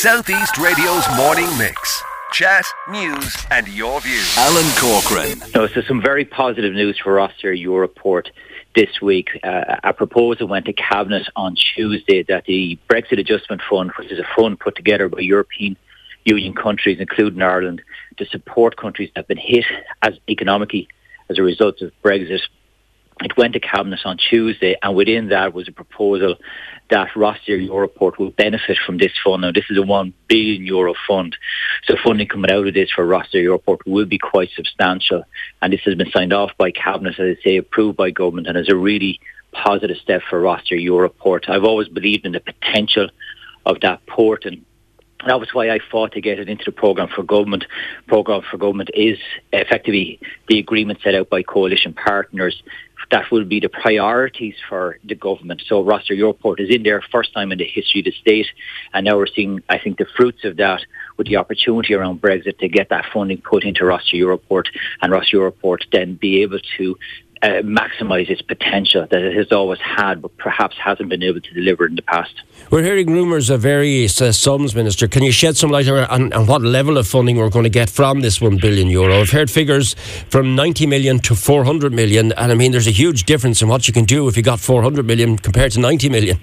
Southeast Radio's morning mix. Chat, news, and your views. Alan Corcoran. No, so some very positive news for us here, Europort this week. Uh, a proposal went to Cabinet on Tuesday that the Brexit Adjustment Fund, which is a fund put together by European Union countries, including Ireland, to support countries that have been hit as economically as a result of Brexit, it went to Cabinet on Tuesday, and within that was a proposal that Rosslare Europort will benefit from this fund. Now, this is a one billion euro fund, so funding coming out of this for Rosslare Europort will be quite substantial. And this has been signed off by Cabinet, as I say, approved by government, and is a really positive step for Rosslare Europort. I've always believed in the potential of that port, and that was why I fought to get it into the programme for government. Programme for government is effectively the agreement set out by coalition partners that will be the priorities for the government. So Rosslare Europort is in there first time in the history of the state, and now we're seeing, I think, the fruits of that with the opportunity around Brexit to get that funding put into Rosslare Europort, and Rosslare Europort then be able to uh, maximise its potential that it has always had, but perhaps hasn't been able to deliver in the past. We're hearing rumours of various uh, sums, Minister. Can you shed some light on, on, what level of funding we're going to get from this 1 billion euro? I've heard figures from 90 million to 400 million, and I mean, there's a huge difference in what you can do if you got 400 million compared to 90 million.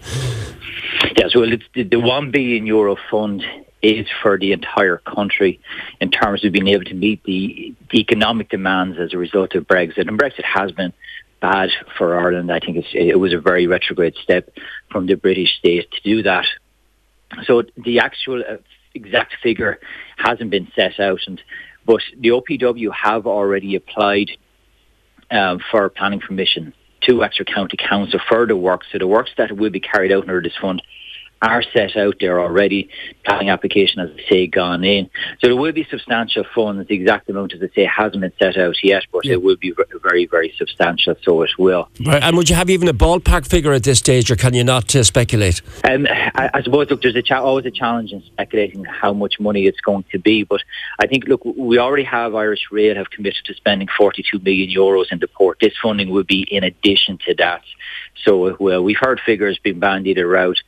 Yes, well, it's the, the 1 billion euro fund is for the entire country in terms of being able to meet the, the economic demands as a result of Brexit. And Brexit has been bad for Ireland. I think it was a very retrograde step from the British state to do that. So the actual uh, exact figure hasn't been set out, and but the OPW have already applied um, for planning permission to Wexford County Council for the works. So the works that will be carried out under this fund are set out there already. Planning application, as I say, gone in. So there will be substantial funds. The exact amount, as I say, hasn't been set out yet, but yeah. it will be very, very substantial. So it will. Right. And would you have even a ballpark figure at this stage, or can you not uh, speculate? Um, I, I, suppose look, there's a cha- always a challenge in speculating how much money it's going to be. But I think look, we already have Irish Rail have committed to spending 42 million euros in the port. This funding will be in addition to that. So well, we've heard figures being bandied around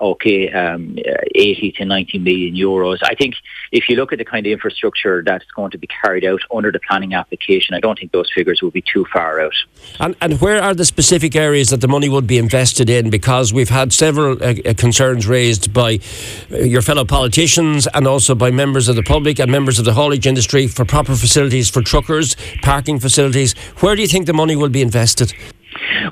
okay, um, 80 to 90 million euros. I think if you look at the kind of infrastructure that's going to be carried out under the planning application, I don't think those figures will be too far out. And, and where are the specific areas that the money would be invested in? Because we've had several uh, uh concerns raised by uh, your fellow politicians and also by members of the public and members of the haulage industry for proper facilities for truckers, parking facilities. Where do you think the money will be invested?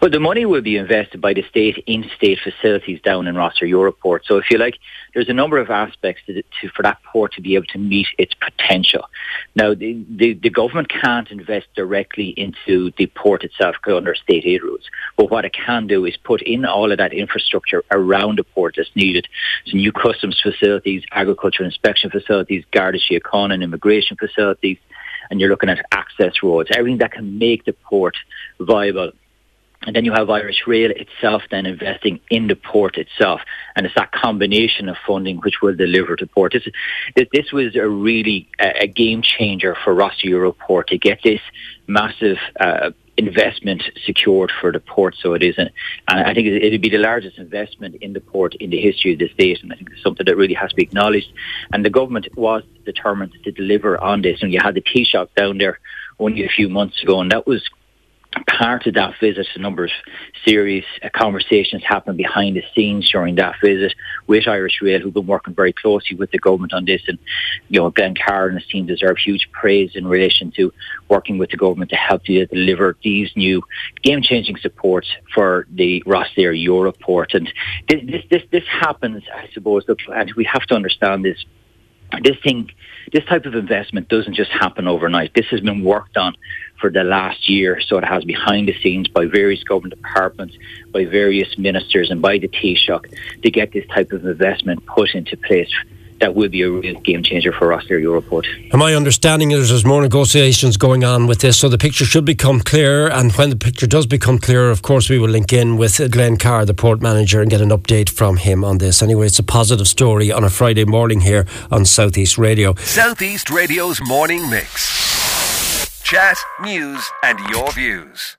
Well, the money will be invested by the state in state facilities down in Rosslare Europort. So, if you like, there's a number of aspects to, to, for that port to be able to meet its potential. Now, the, the, the, government can't invest directly into the port itself under state aid rules. But what it can do is put in all of that infrastructure around the port that's needed. So, new customs facilities, agriculture inspection facilities, Garda Síochána and immigration facilities. And you're looking at access roads, everything that can make the port viable and then you have Irish Rail itself then investing in the port itself. And it's that combination of funding which will deliver to port. This, this was a really a, a game changer for Rosslare Europort to get this massive uh, investment secured for the port. So it isn't, and I think it'd be the largest investment in the port in the history of the state. And I think it's something that really has to be acknowledged. And the government was determined to deliver on this. And you had the Taoiseach down there only a few months ago, and that was part of that visit, a number of serious uh, conversations happened behind the scenes during that visit with Irish Rail, who've been working very closely with the government on this. And, you know, Glenn Carr and his team deserve huge praise in relation to working with the government to help deliver these new game-changing supports for the Rosslare Europort. And this, this, this, this happens, I suppose, and we have to understand this this thing, this type of investment doesn't just happen overnight. This has been worked on for the last year, so it has behind the scenes by various government departments, by various ministers, and by the Taoiseach to get this type of investment put into place that will be a real game changer for us here, Europort. And my understanding is there's more negotiations going on with this, so the picture should become clearer. And when the picture does become clearer, of course, we will link in with Glenn Carr, the port manager, and get an update from him on this. Anyway, it's a positive story on a Friday morning here on Southeast Radio. Southeast Radio's morning mix. Chat, news, and your views.